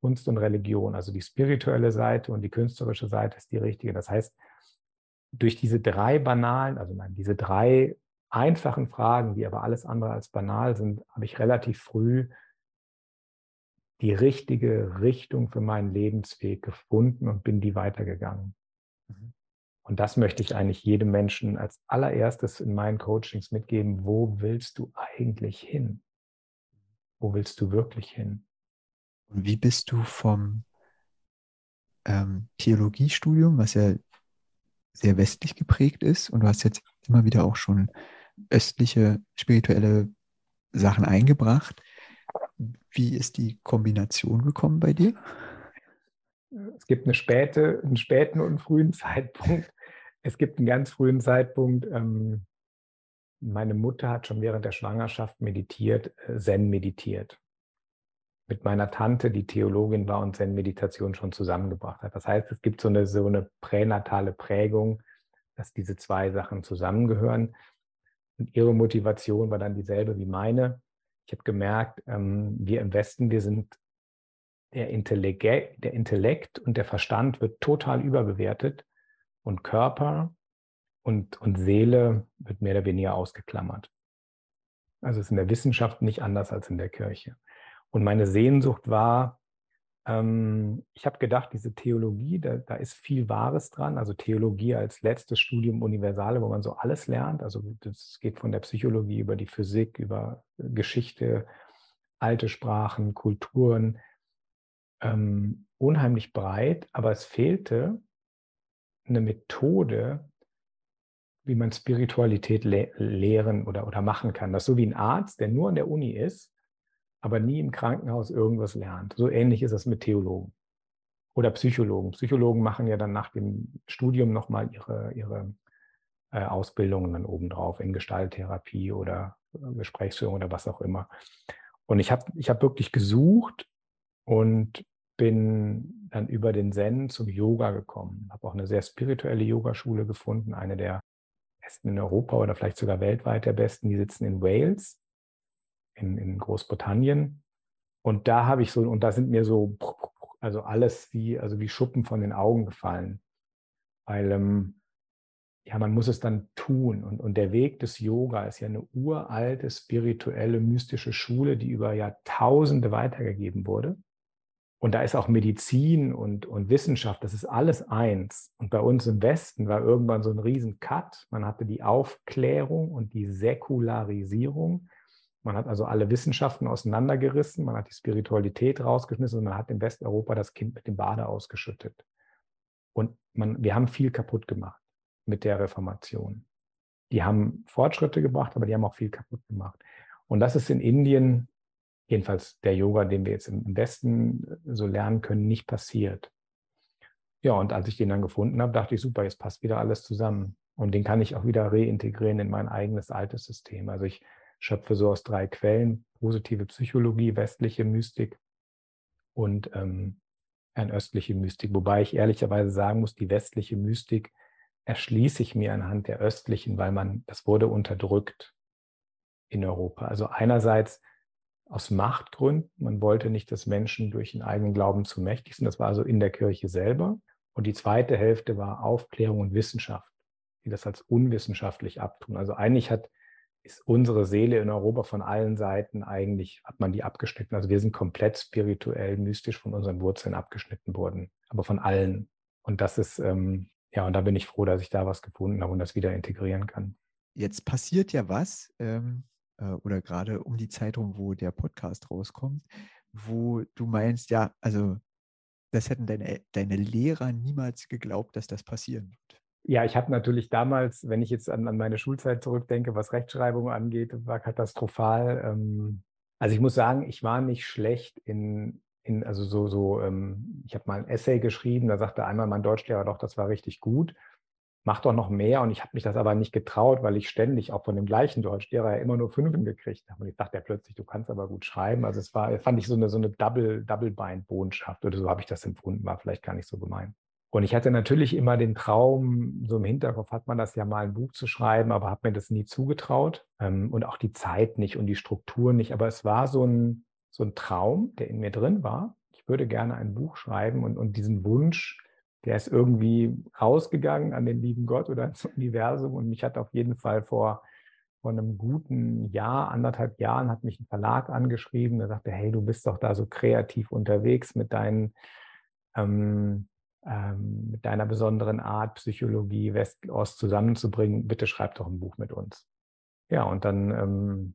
Kunst und Religion. Also die spirituelle Seite und die künstlerische Seite ist die richtige. Das heißt, durch diese drei banalen, also nein, diese drei einfachen Fragen, die aber alles andere als banal sind, habe ich relativ früh die richtige Richtung für meinen Lebensweg gefunden und bin die weitergegangen. Mhm. Und das möchte ich eigentlich jedem Menschen als allererstes in meinen Coachings mitgeben. Wo willst du eigentlich hin? Wo willst du wirklich hin? Und wie bist du vom ähm, Theologiestudium, was ja sehr westlich geprägt ist, und du hast jetzt immer wieder auch schon östliche spirituelle Sachen eingebracht. Wie ist die Kombination gekommen bei dir? Es gibt eine späte, einen späten und einen frühen Zeitpunkt. Es gibt einen ganz frühen Zeitpunkt. Ähm, meine Mutter hat schon während der Schwangerschaft meditiert, äh, Zen meditiert. Mit meiner Tante, die Theologin war und Zen-Meditation schon zusammengebracht hat. Das heißt, es gibt so eine, so eine pränatale Prägung, dass diese zwei Sachen zusammengehören. Und ihre Motivation war dann dieselbe wie meine. Ich habe gemerkt, ähm, wir im Westen, wir sind der Intellekt, der Intellekt und der Verstand wird total überbewertet und Körper und, und Seele wird mehr oder weniger ausgeklammert. Also es ist in der Wissenschaft nicht anders als in der Kirche. Und meine Sehnsucht war, ähm, ich habe gedacht, diese Theologie, da, da, ist viel Wahres dran. Also Theologie als letztes Studium Universale, wo man so alles lernt. Also das geht von der Psychologie über die Physik, über Geschichte, alte Sprachen, Kulturen. Ähm, unheimlich breit, aber es fehlte eine Methode, wie man Spiritualität le lehren oder, oder machen kann. Das ist so wie ein Arzt, der nur an der Uni ist, aber nie im Krankenhaus irgendwas lernt. So ähnlich ist es mit Theologen oder Psychologen. Psychologen machen ja dann nach dem Studium nochmal ihre, ihre äh, Ausbildungen dann obendrauf in Gestalttherapie oder äh, Gesprächsführung oder was auch immer. Und ich habe ich hab wirklich gesucht und bin dann über den Zen zum Yoga gekommen. Habe auch eine sehr spirituelle Yogaschule gefunden, eine der besten in Europa oder vielleicht sogar weltweit der besten. Die sitzen in Wales, in, in Großbritannien. Und da habe ich so, und da sind mir so, also alles wie, also wie Schuppen von den Augen gefallen. Weil ähm, ja, man muss es dann tun. Und, und der Weg des Yoga ist ja eine uralte, spirituelle, mystische Schule, die über Jahrtausende weitergegeben wurde. Und da ist auch Medizin und, und Wissenschaft, das ist alles eins. Und bei uns im Westen war irgendwann so ein riesen Cut. Man hatte die Aufklärung und die Säkularisierung. Man hat also alle Wissenschaften auseinandergerissen, man hat die Spiritualität rausgeschmissen und man hat in Westeuropa das Kind mit dem Bade ausgeschüttet. Und man, wir haben viel kaputt gemacht mit der Reformation. Die haben Fortschritte gebracht, aber die haben auch viel kaputt gemacht. Und das ist in Indien, jedenfalls der Yoga, den wir jetzt im Westen so lernen können, nicht passiert. Ja, und als ich den dann gefunden habe, dachte ich, super, jetzt passt wieder alles zusammen. Und den kann ich auch wieder reintegrieren in mein eigenes altes System. Also ich schöpfe so aus drei Quellen, positive Psychologie, westliche Mystik und ähm, eine östliche Mystik. Wobei ich ehrlicherweise sagen muss, die westliche Mystik erschließe ich mir anhand der östlichen, weil man, das wurde unterdrückt in Europa. Also einerseits aus Machtgründen, man wollte nicht, dass Menschen durch den eigenen Glauben zu mächtig sind. Das war also in der Kirche selber. Und die zweite Hälfte war Aufklärung und Wissenschaft, die das als unwissenschaftlich abtun. Also eigentlich hat, ist unsere Seele in Europa von allen Seiten eigentlich, hat man die abgeschnitten. Also wir sind komplett spirituell, mystisch von unseren Wurzeln abgeschnitten worden, aber von allen. Und das ist, ähm, ja, und da bin ich froh, dass ich da was gefunden habe und das wieder integrieren kann. Jetzt passiert ja was, ähm, äh, oder gerade um die Zeitung, wo der Podcast rauskommt, wo du meinst, ja, also das hätten deine, deine Lehrer niemals geglaubt, dass das passieren wird. Ja, ich habe natürlich damals, wenn ich jetzt an, an, meine Schulzeit zurückdenke, was Rechtschreibung angeht, war katastrophal. Ähm, also ich muss sagen, ich war nicht schlecht in in, also so, so, ähm, ich habe mal ein Essay geschrieben, da sagte einmal mein Deutschlehrer, doch, das war richtig gut, mach doch noch mehr. Und ich habe mich das aber nicht getraut, weil ich ständig auch von dem gleichen Deutschlehrer ja immer nur Fünfen gekriegt habe. Und ich dachte ja plötzlich, du kannst aber gut schreiben. Also es war, fand ich so eine, so eine Double, Double-Bind-Botschaft oder so habe ich das empfunden, war vielleicht gar nicht so gemein. Und ich hatte natürlich immer den Traum, so im Hinterkopf hat man das ja mal ein Buch zu schreiben, aber habe mir das nie zugetraut ähm, und auch die Zeit nicht und die Struktur nicht. Aber es war so ein, so ein Traum, der in mir drin war. Ich würde gerne ein Buch schreiben und, und diesen Wunsch, der ist irgendwie rausgegangen an den lieben Gott oder ins Universum und mich hat auf jeden Fall vor, vor einem guten Jahr, anderthalb Jahren, hat mich ein Verlag angeschrieben, der sagte, hey, du bist doch da so kreativ unterwegs mit deinen ähm, ähm, mit deiner besonderen Art, Psychologie West-Ost zusammenzubringen, bitte schreib doch ein Buch mit uns. Ja, und dann ähm,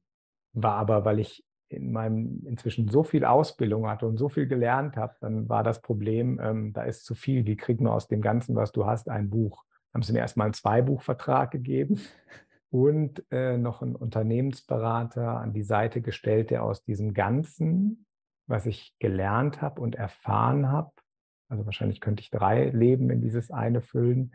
war aber, weil ich in meinem inzwischen so viel Ausbildung hatte und so viel gelernt habe, dann war das Problem, ähm, da ist zu viel. Wie kriegt man aus dem Ganzen, was du hast, ein Buch? Haben sie mir erstmal einen Zweibuchvertrag gegeben und äh, noch einen Unternehmensberater an die Seite gestellt, der aus diesem Ganzen, was ich gelernt habe und erfahren habe, also wahrscheinlich könnte ich drei Leben in dieses eine füllen,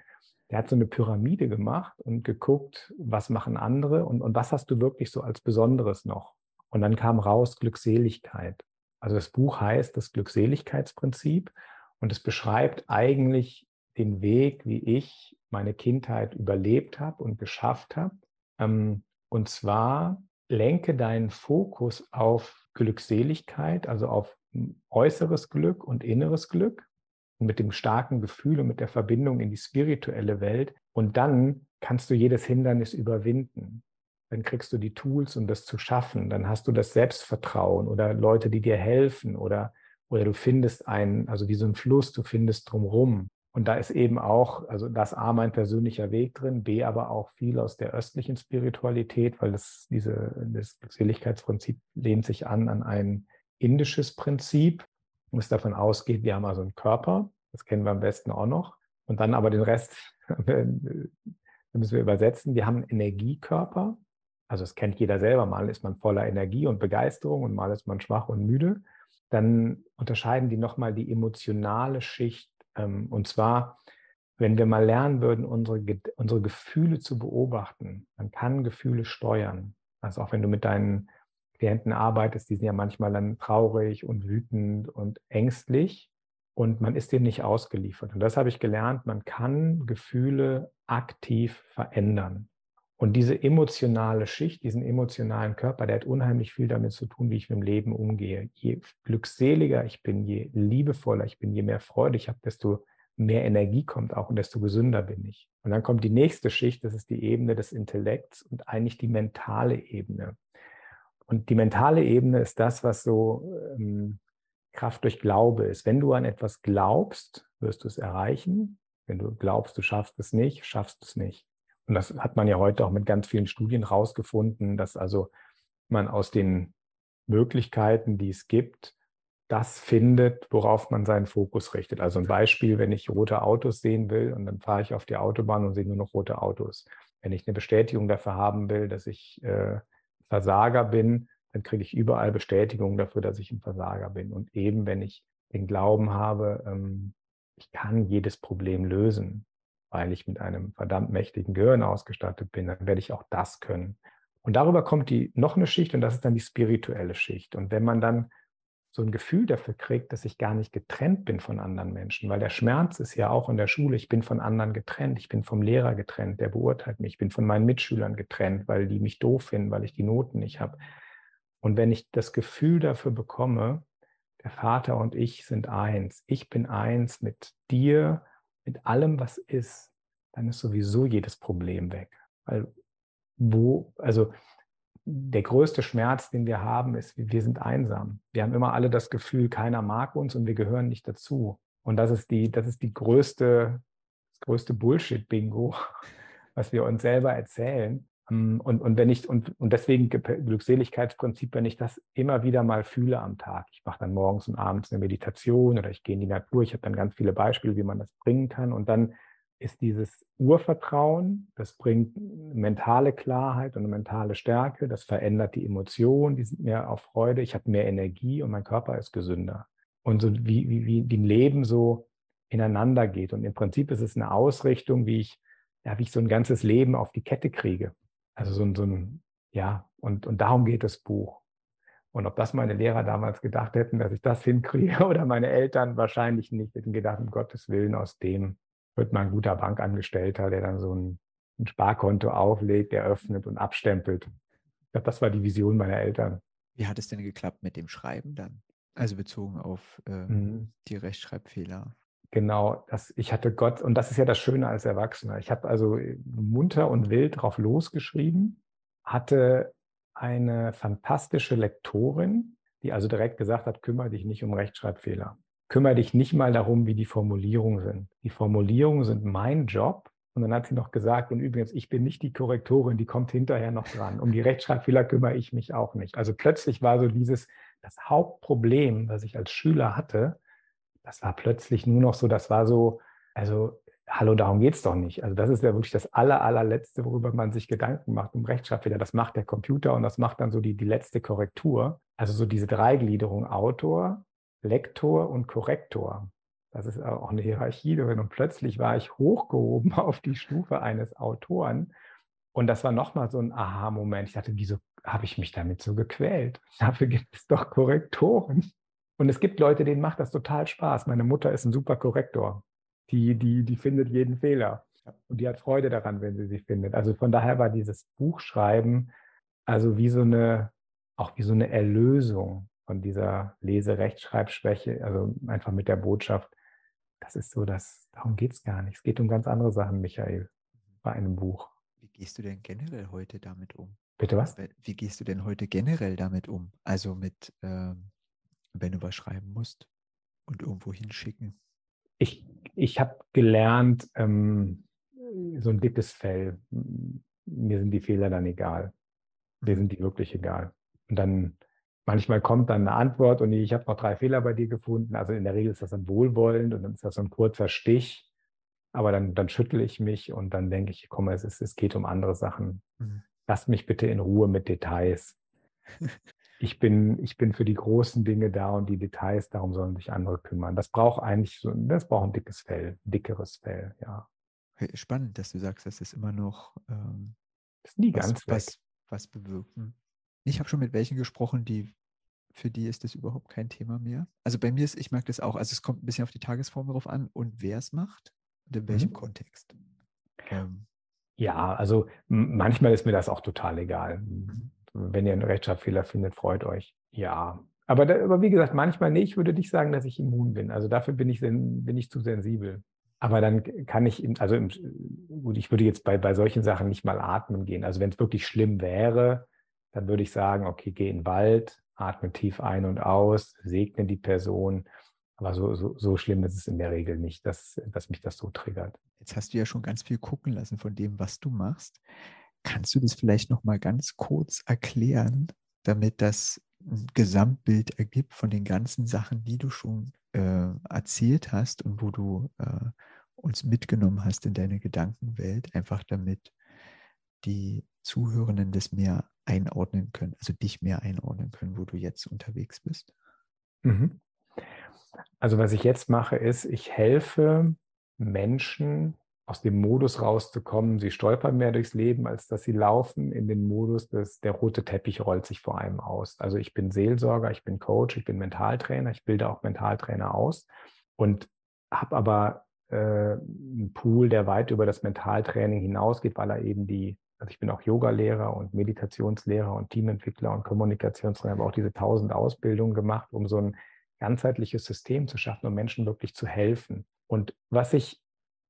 der hat so eine Pyramide gemacht und geguckt, was machen andere und, und was hast du wirklich so als Besonderes noch? Und dann kam raus Glückseligkeit. Also das Buch heißt das Glückseligkeitsprinzip und es beschreibt eigentlich den Weg, wie ich meine Kindheit überlebt habe und geschafft habe. Ähm, und zwar lenke deinen Fokus auf Glückseligkeit, also auf äußeres Glück und inneres Glück mit dem starken Gefühl und mit der Verbindung in die spirituelle Welt. Und dann kannst du jedes Hindernis überwinden dann kriegst du die Tools, um das zu schaffen. Dann hast du das Selbstvertrauen oder Leute, die dir helfen oder, oder du findest einen, also wie so ein Fluss, du findest drumherum. Und da ist eben auch, also das A, mein persönlicher Weg drin, B, aber auch viel aus der östlichen Spiritualität, weil das, diese, das Glückseligkeitsprinzip lehnt sich an an ein indisches Prinzip, das davon ausgeht, wir haben also einen Körper, das kennen wir am besten auch noch, und dann aber den Rest dann müssen wir übersetzen, wir haben einen Energiekörper. Also das kennt jeder selber. Mal ist man voller Energie und Begeisterung und mal ist man schwach und müde. Dann unterscheiden die nochmal die emotionale Schicht. Ähm, und zwar, wenn wir mal lernen würden, unsere, unsere Gefühle zu beobachten, man kann Gefühle steuern. Also auch wenn du mit deinen Klienten arbeitest, die sind ja manchmal dann traurig und wütend und ängstlich und man ist dem nicht ausgeliefert. Und das habe ich gelernt, man kann Gefühle aktiv verändern. Und diese emotionale Schicht, diesen emotionalen Körper, der hat unheimlich viel damit zu tun, wie ich mit dem Leben umgehe. Je glückseliger ich bin, je liebevoller ich bin, je mehr Freude ich habe, desto mehr Energie kommt auch und desto gesünder bin ich. Und dann kommt die nächste Schicht, das ist die Ebene des Intellekts und eigentlich die mentale Ebene. Und die mentale Ebene ist das, was so ähm, Kraft durch Glaube ist. Wenn du an etwas glaubst, wirst du es erreichen. Wenn du glaubst, du schaffst es nicht, schaffst es nicht. Und das hat man ja heute auch mit ganz vielen Studien rausgefunden, dass also man aus den Möglichkeiten, die es gibt, das findet, worauf man seinen Fokus richtet. Also ein Beispiel, wenn ich rote Autos sehen will und dann fahre ich auf die Autobahn und sehe nur noch rote Autos. Wenn ich eine Bestätigung dafür haben will, dass ich äh, Versager bin, dann kriege ich überall Bestätigung dafür, dass ich ein Versager bin. Und eben, wenn ich den Glauben habe, ähm, ich kann jedes Problem lösen, weil ich mit einem verdammt mächtigen Gehirn ausgestattet bin, dann werde ich auch das können. Und darüber kommt die noch eine Schicht und das ist dann die spirituelle Schicht. Und wenn man dann so ein Gefühl dafür kriegt, dass ich gar nicht getrennt bin von anderen Menschen, weil der Schmerz ist ja auch in der Schule, ich bin von anderen getrennt, ich bin vom Lehrer getrennt, der beurteilt mich, ich bin von meinen Mitschülern getrennt, weil die mich doof finden, weil ich die Noten nicht habe. Und wenn ich das Gefühl dafür bekomme, der Vater und ich sind eins, ich bin eins mit dir, mit allem, was ist, dann ist sowieso jedes Problem weg. Weil wo, also der größte Schmerz, den wir haben, ist, wir sind einsam. Wir haben immer alle das Gefühl, keiner mag uns und wir gehören nicht dazu. Und das ist die, das ist die größte, das größte Bullshit-Bingo, was wir uns selber erzählen. Ähm, und, und wenn ich, und, und deswegen Glückseligkeitsprinzip, wenn ich das immer wieder mal fühle am Tag. Ich mache dann morgens und abends eine Meditation oder ich gehe in die Natur. Ich habe dann ganz viele Beispiele, wie man das bringen kann. Und dann ist dieses Urvertrauen, das bringt mentale Klarheit und mentale Stärke, das verändert die Emotionen, die sind mehr auf Freude, ich habe mehr Energie und mein Körper ist gesünder. Und so wie, wie, wie dem Leben so ineinander geht. Und im Prinzip ist es eine Ausrichtung, wie ich, ja, wie ich so ein ganzes Leben auf die Kette kriege. Also so ein, so ein ja, und, und darum geht das Buch. Und ob das meine Lehrer damals gedacht hätten, dass ich das hinkriege oder meine Eltern wahrscheinlich nicht, hätten gedacht, um Gottes Willen, aus dem wird mal ein guter Bankangestellter, der dann so ein, ein Sparkonto auflegt, eröffnet und abstempelt. Ich glaube, das war die Vision meiner Eltern. Wie hat es denn geklappt mit dem Schreiben dann? Also bezogen auf äh, mhm. die Rechtschreibfehler. Genau, das, ich hatte Gott, und das ist ja das Schöne als Erwachsener. Ich habe also munter und wild drauf losgeschrieben, hatte eine fantastische Lektorin, die also direkt gesagt hat, kümmere dich nicht um Rechtschreibfehler. Kümmere dich nicht mal darum, wie die Formulierungen sind. Die Formulierungen sind mein Job. Und dann hat sie noch gesagt, und übrigens, ich bin nicht die Korrektorin, die kommt hinterher noch dran. Um die Rechtschreibfehler kümmere ich mich auch nicht. Also plötzlich war so dieses, das Hauptproblem, was ich als Schüler hatte, das war plötzlich nur noch so, das war so, also hallo, darum geht es doch nicht. Also das ist ja wirklich das aller, allerletzte, worüber man sich Gedanken macht um Rechtschreibfehler. Das macht der Computer und das macht dann so die, die letzte Korrektur. Also so diese Dreigliederung Autor, Lektor und Korrektor. Das ist auch eine Hierarchie drin. Und plötzlich war ich hochgehoben auf die Stufe eines Autoren. Und das war nochmal so ein Aha-Moment. Ich dachte, wieso habe ich mich damit so gequält? Dafür gibt es doch Korrektoren. Und es gibt Leute, denen macht das total Spaß. Meine Mutter ist ein super Korrektor. Die, die, die findet jeden Fehler. Und die hat Freude daran, wenn sie sie findet. Also von daher war dieses Buchschreiben also wie so eine, auch wie so eine Erlösung von dieser Lese-Rechtschreibschwäche. Also einfach mit der Botschaft, das ist so, dass darum geht es gar nicht. Es geht um ganz andere Sachen, Michael, bei einem Buch. Wie gehst du denn generell heute damit um? Bitte was? Wie gehst du denn heute generell damit um? Also mit, ähm, wenn du was schreiben musst und irgendwo hinschicken? Ich, ich habe gelernt, ähm, so ein dickes Fell. Mir sind die Fehler dann egal. Mir mhm. sind die wirklich egal. Und dann manchmal kommt dann eine Antwort und ich habe noch drei Fehler bei dir gefunden. Also in der Regel ist das dann wohlwollend und dann ist das so ein kurzer Stich. aber dann, dann schüttle ich mich und dann denke ich, komm, es, ist, es geht um andere Sachen. Mhm. Lass mich bitte in Ruhe mit Details. ich bin, ich bin für die großen Dinge da und die Details, darum sollen sich andere kümmern. Das braucht eigentlich so, das braucht ein dickes Fell, dickeres Fell, ja. Spannend, dass du sagst, das ist immer noch ähm, ist nie was, ganz was, was bewirkt. Ich habe schon mit welchen gesprochen, die für die ist das überhaupt kein Thema mehr. Also bei mir ist, ich mag das auch. Also es kommt ein bisschen auf die Tagesform drauf an und wer es macht und in welchem mhm. Kontext. Ähm. Ja, also manchmal ist mir das auch total egal. Mhm wenn ihr einen Rechtschreibfehler findet, freut euch. Ja. Aber, da, aber wie gesagt, manchmal nicht. Ich würde nicht sagen, dass ich immun bin. Also dafür bin ich, bin ich zu sensibel. Aber dann kann ich, also im, gut, ich würde jetzt bei, bei solchen Sachen nicht mal atmen gehen. Also wenn es wirklich schlimm wäre, dann würde ich sagen, okay, geh in den Wald, atme tief ein und aus, segne die Person. Aber so, so, so schlimm ist es in der Regel nicht, dass, dass mich das so triggert. Jetzt hast du ja schon ganz viel gucken lassen von dem, was du machst. Kannst du das vielleicht noch mal ganz kurz erklären, damit das ein Gesamtbild ergibt von den ganzen Sachen, die du schon äh, erzählt hast und wo du äh, uns mitgenommen hast in deine Gedankenwelt, einfach damit die Zuhörenden das mehr einordnen können, also dich mehr einordnen können, wo du jetzt unterwegs bist? Mhm. Also was ich jetzt mache, ist, ich helfe Menschen aus dem Modus rauszukommen. Sie stolpern mehr durchs Leben, als dass sie laufen in den Modus, dass der rote Teppich rollt sich vor allem aus. Also ich bin Seelsorger, ich bin Coach, ich bin Mentaltrainer, ich bilde auch Mentaltrainer aus und habe aber äh, einen Pool, der weit über das Mentaltraining hinausgeht, weil er eben die, also ich bin auch Yogalehrer und Meditationslehrer und Teamentwickler und Kommunikationstrainer, habe auch diese tausend Ausbildungen gemacht, um so ein ganzheitliches System zu schaffen, um Menschen wirklich zu helfen. Und was ich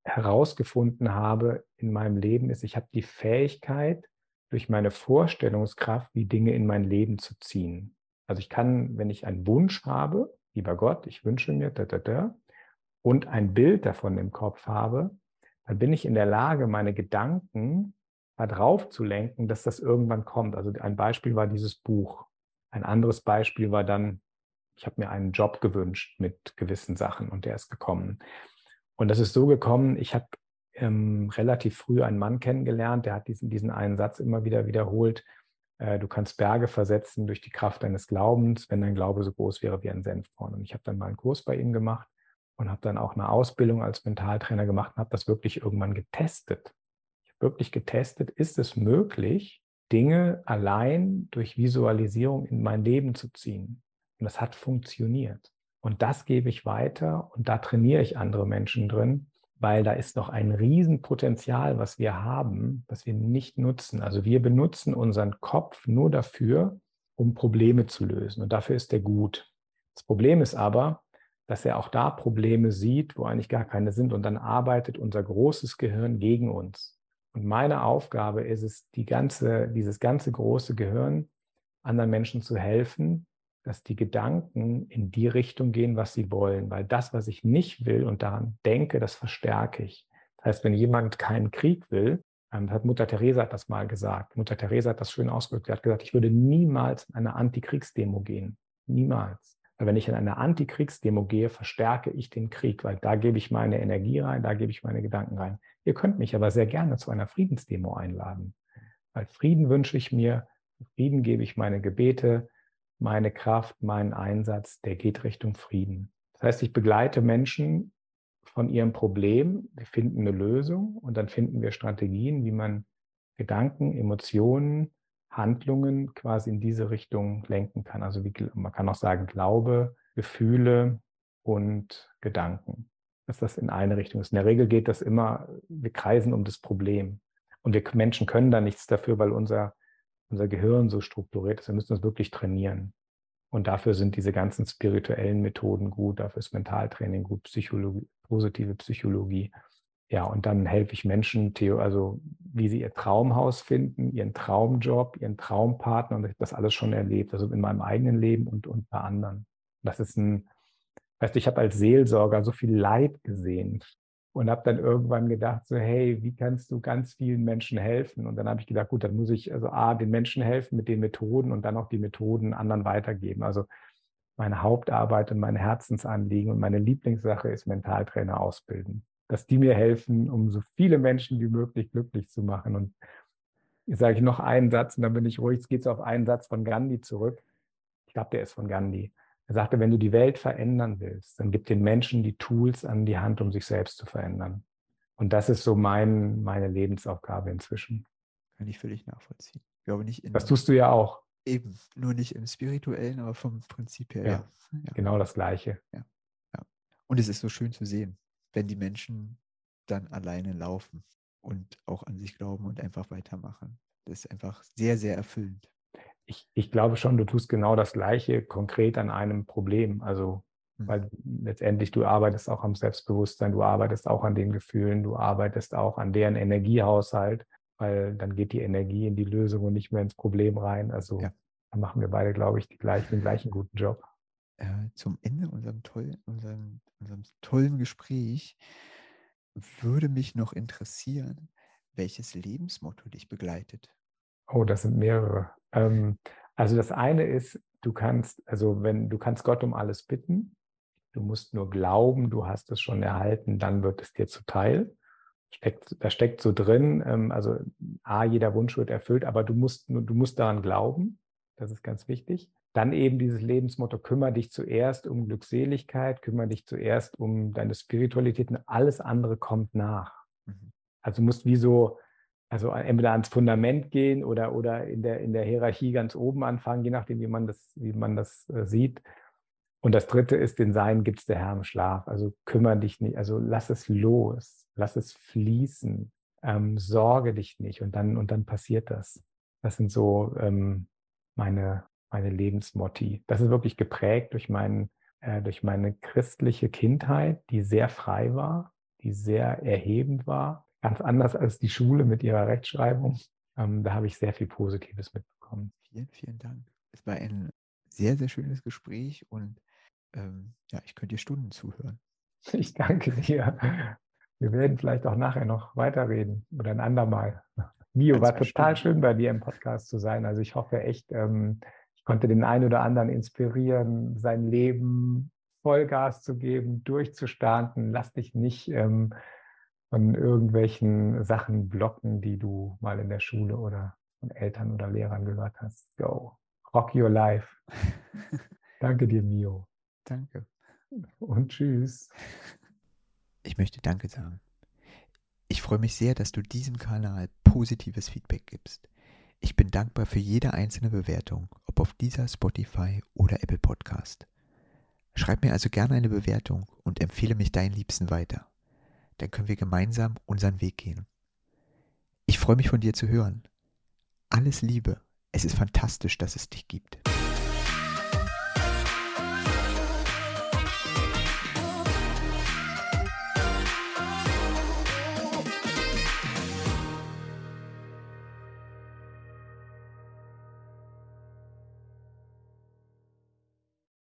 herausgefunden habe in meinem Leben, ist, ich habe die Fähigkeit, durch meine Vorstellungskraft die Dinge in mein Leben zu ziehen. Also ich kann, wenn ich einen Wunsch habe, lieber Gott, ich wünsche mir, da, da, da, und ein Bild davon im Kopf habe, dann bin ich in der Lage, meine Gedanken darauf zu lenken, dass das irgendwann kommt. Also ein Beispiel war dieses Buch. Ein anderes Beispiel war dann, ich habe mir einen Job gewünscht mit gewissen Sachen und der ist gekommen. Und das ist so gekommen, ich habe ähm, relativ früh einen Mann kennengelernt, der hat diesen, diesen einen Satz immer wieder wiederholt. Äh, du kannst Berge versetzen durch die Kraft deines Glaubens, wenn dein Glaube so groß wäre wie ein Senfkorn. Und ich habe dann mal einen Kurs bei ihm gemacht und habe dann auch eine Ausbildung als Mentaltrainer gemacht und habe das wirklich irgendwann getestet. Wirklich getestet, ist es möglich, Dinge allein durch Visualisierung in mein Leben zu ziehen? Und das hat funktioniert. Und das gebe ich weiter und da trainiere ich andere Menschen drin, weil da ist noch ein Riesenpotenzial, was wir haben, was wir nicht nutzen. Also wir benutzen unseren Kopf nur dafür, um Probleme zu lösen. Und dafür ist er gut. Das Problem ist aber, dass er auch da Probleme sieht, wo eigentlich gar keine sind. Und dann arbeitet unser großes Gehirn gegen uns. Und meine Aufgabe ist es, die ganze, dieses ganze große Gehirn anderen Menschen zu helfen, dass die Gedanken in die Richtung gehen, was sie wollen, weil das, was ich nicht will und daran denke, das verstärke ich. Das heißt, wenn jemand keinen Krieg will, ähm, hat Mutter Teresa das mal gesagt. Mutter Teresa hat das schön ausgedrückt. Sie hat gesagt, ich würde niemals in eine Antikriegsdemo gehen. Niemals. Wenn ich in eine Antikriegsdemo gehe, verstärke ich den Krieg, weil da gebe ich meine Energie rein, da gebe ich meine Gedanken rein. Ihr könnt mich aber sehr gerne zu einer Friedensdemo einladen. Weil Frieden wünsche ich mir, Frieden gebe ich meine Gebete, meine Kraft, meinen Einsatz, der geht Richtung Frieden. Das heißt, ich begleite Menschen von ihrem Problem, wir finden eine Lösung und dann finden wir Strategien, wie man Gedanken, Emotionen, Handlungen quasi in diese Richtung lenken kann. Also wie, man kann auch sagen, Glaube, Gefühle und Gedanken. Dass das in eine Richtung ist. In der Regel geht das immer, wir kreisen um das Problem. Und wir Menschen können da nichts dafür, weil unser unser Gehirn so strukturiert ist. Wir müssen das wirklich trainieren. Und dafür sind diese ganzen spirituellen Methoden gut, dafür ist Mentaltraining gut, Psychologie, positive Psychologie. Ja, und dann helfe ich Menschen, also wie sie ihr Traumhaus finden, ihren Traumjob, ihren Traumpartner. Und ich habe das alles schon erlebt, also in meinem eigenen Leben und, und bei anderen. Das ist ein, weißt du, ich habe als Seelsorger so viel Leid gesehen und habe dann irgendwann gedacht, so hey, wie kannst du ganz vielen Menschen helfen? Und dann habe ich gedacht, gut, dann muss ich also A, den Menschen helfen mit den Methoden und dann auch die Methoden anderen weitergeben. Also meine Hauptarbeit und mein Herzensanliegen und meine Lieblingssache ist Mentaltrainer ausbilden. Dass die mir helfen, um so viele Menschen wie möglich glücklich zu machen. Und jetzt sage ich noch einen Satz und dann bin ich ruhig. Es geht so auf einen Satz von Gandhi zurück. Ich glaube, der ist von Gandhi. Er sagte, wenn du die Welt verändern willst, dann gib den Menschen die Tools an die Hand, um sich selbst zu verändern. Und das ist so mein, meine Lebensaufgabe inzwischen. Kann ich völlig nachvollziehen. Ich glaube nicht in, das tust du ja auch. Eben, nur nicht im spirituellen, aber vom Prinzip her. Ja, ja. genau das Gleiche. Ja. Und es ist so schön zu sehen, wenn die Menschen dann alleine laufen und auch an sich glauben und einfach weitermachen. Das ist einfach sehr, sehr erfüllend. Ich, ich glaube schon, du tust genau das Gleiche konkret an einem Problem. Also hm. Weil letztendlich du arbeitest auch am Selbstbewusstsein, du arbeitest auch an den Gefühlen, du arbeitest auch an deren Energiehaushalt, weil dann geht die Energie in die Lösung und nicht mehr ins Problem rein. Also ja. da machen wir beide, glaube ich, die gleichen, den gleichen guten Job. Äh, zum Ende unserem tollen, unserem, unserem tollen Gespräch würde mich noch interessieren, welches Lebensmotto dich begleitet. Oh, das sind mehrere. Ähm, also das eine ist, du kannst, also wenn du kannst Gott um alles bitten, Du musst nur glauben, du hast es schon erhalten, dann wird es dir zuteil. Steckt, da steckt so drin, ähm, also A, jeder Wunsch wird erfüllt, aber du musst, du musst daran glauben. Das ist ganz wichtig. Dann eben dieses Lebensmotto, kümmere dich zuerst um Glückseligkeit, kümmere dich zuerst um deine Spiritualität und alles andere kommt nach. Mhm. Also du musst wie so, also entweder ans Fundament gehen oder, oder in, der, in der Hierarchie ganz oben anfangen, je nachdem, wie man das, wie man das äh, sieht. Und das dritte ist, den Sein gibt es der Herr im Schlaf. Also kümmere dich nicht, also lass es los, lass es fließen, ähm, sorge dich nicht und dann, und dann passiert das. Das sind so ähm, meine, meine Lebensmotti. Das ist wirklich geprägt durch, mein, äh, durch meine christliche Kindheit, die sehr frei war, die sehr erhebend war. Ganz anders als die Schule mit ihrer Rechtschreibung. Ähm, da habe ich sehr viel Positives mitbekommen. Vielen, vielen Dank. Es war ein sehr, sehr schönes Gespräch und ähm, ja, ich könnte dir Stunden zuhören. Ich danke dir. Wir werden vielleicht auch nachher noch weiterreden oder ein andermal. Mio, war total schön bei dir im Podcast zu sein. Also ich hoffe echt, ähm, konnte den einen oder anderen inspirieren, sein Leben Vollgas zu geben, durchzustarten. Lass dich nicht ähm, von irgendwelchen Sachen blocken, die du mal in der Schule oder von Eltern oder Lehrern gehört hast. Go, rock your life. Danke dir, Mio. Danke. Und tschüss. Ich möchte Danke sagen. Ich freue mich sehr, dass du diesem Kanal positives Feedback gibst. Ich bin dankbar für jede einzelne Bewertung, ob auf dieser Spotify oder Apple Podcast. Schreib mir also gerne eine Bewertung und empfehle mich deinen Liebsten weiter. Dann können wir gemeinsam unseren Weg gehen. Ich freue mich von dir zu hören. Alles Liebe. Es ist fantastisch, dass es dich gibt.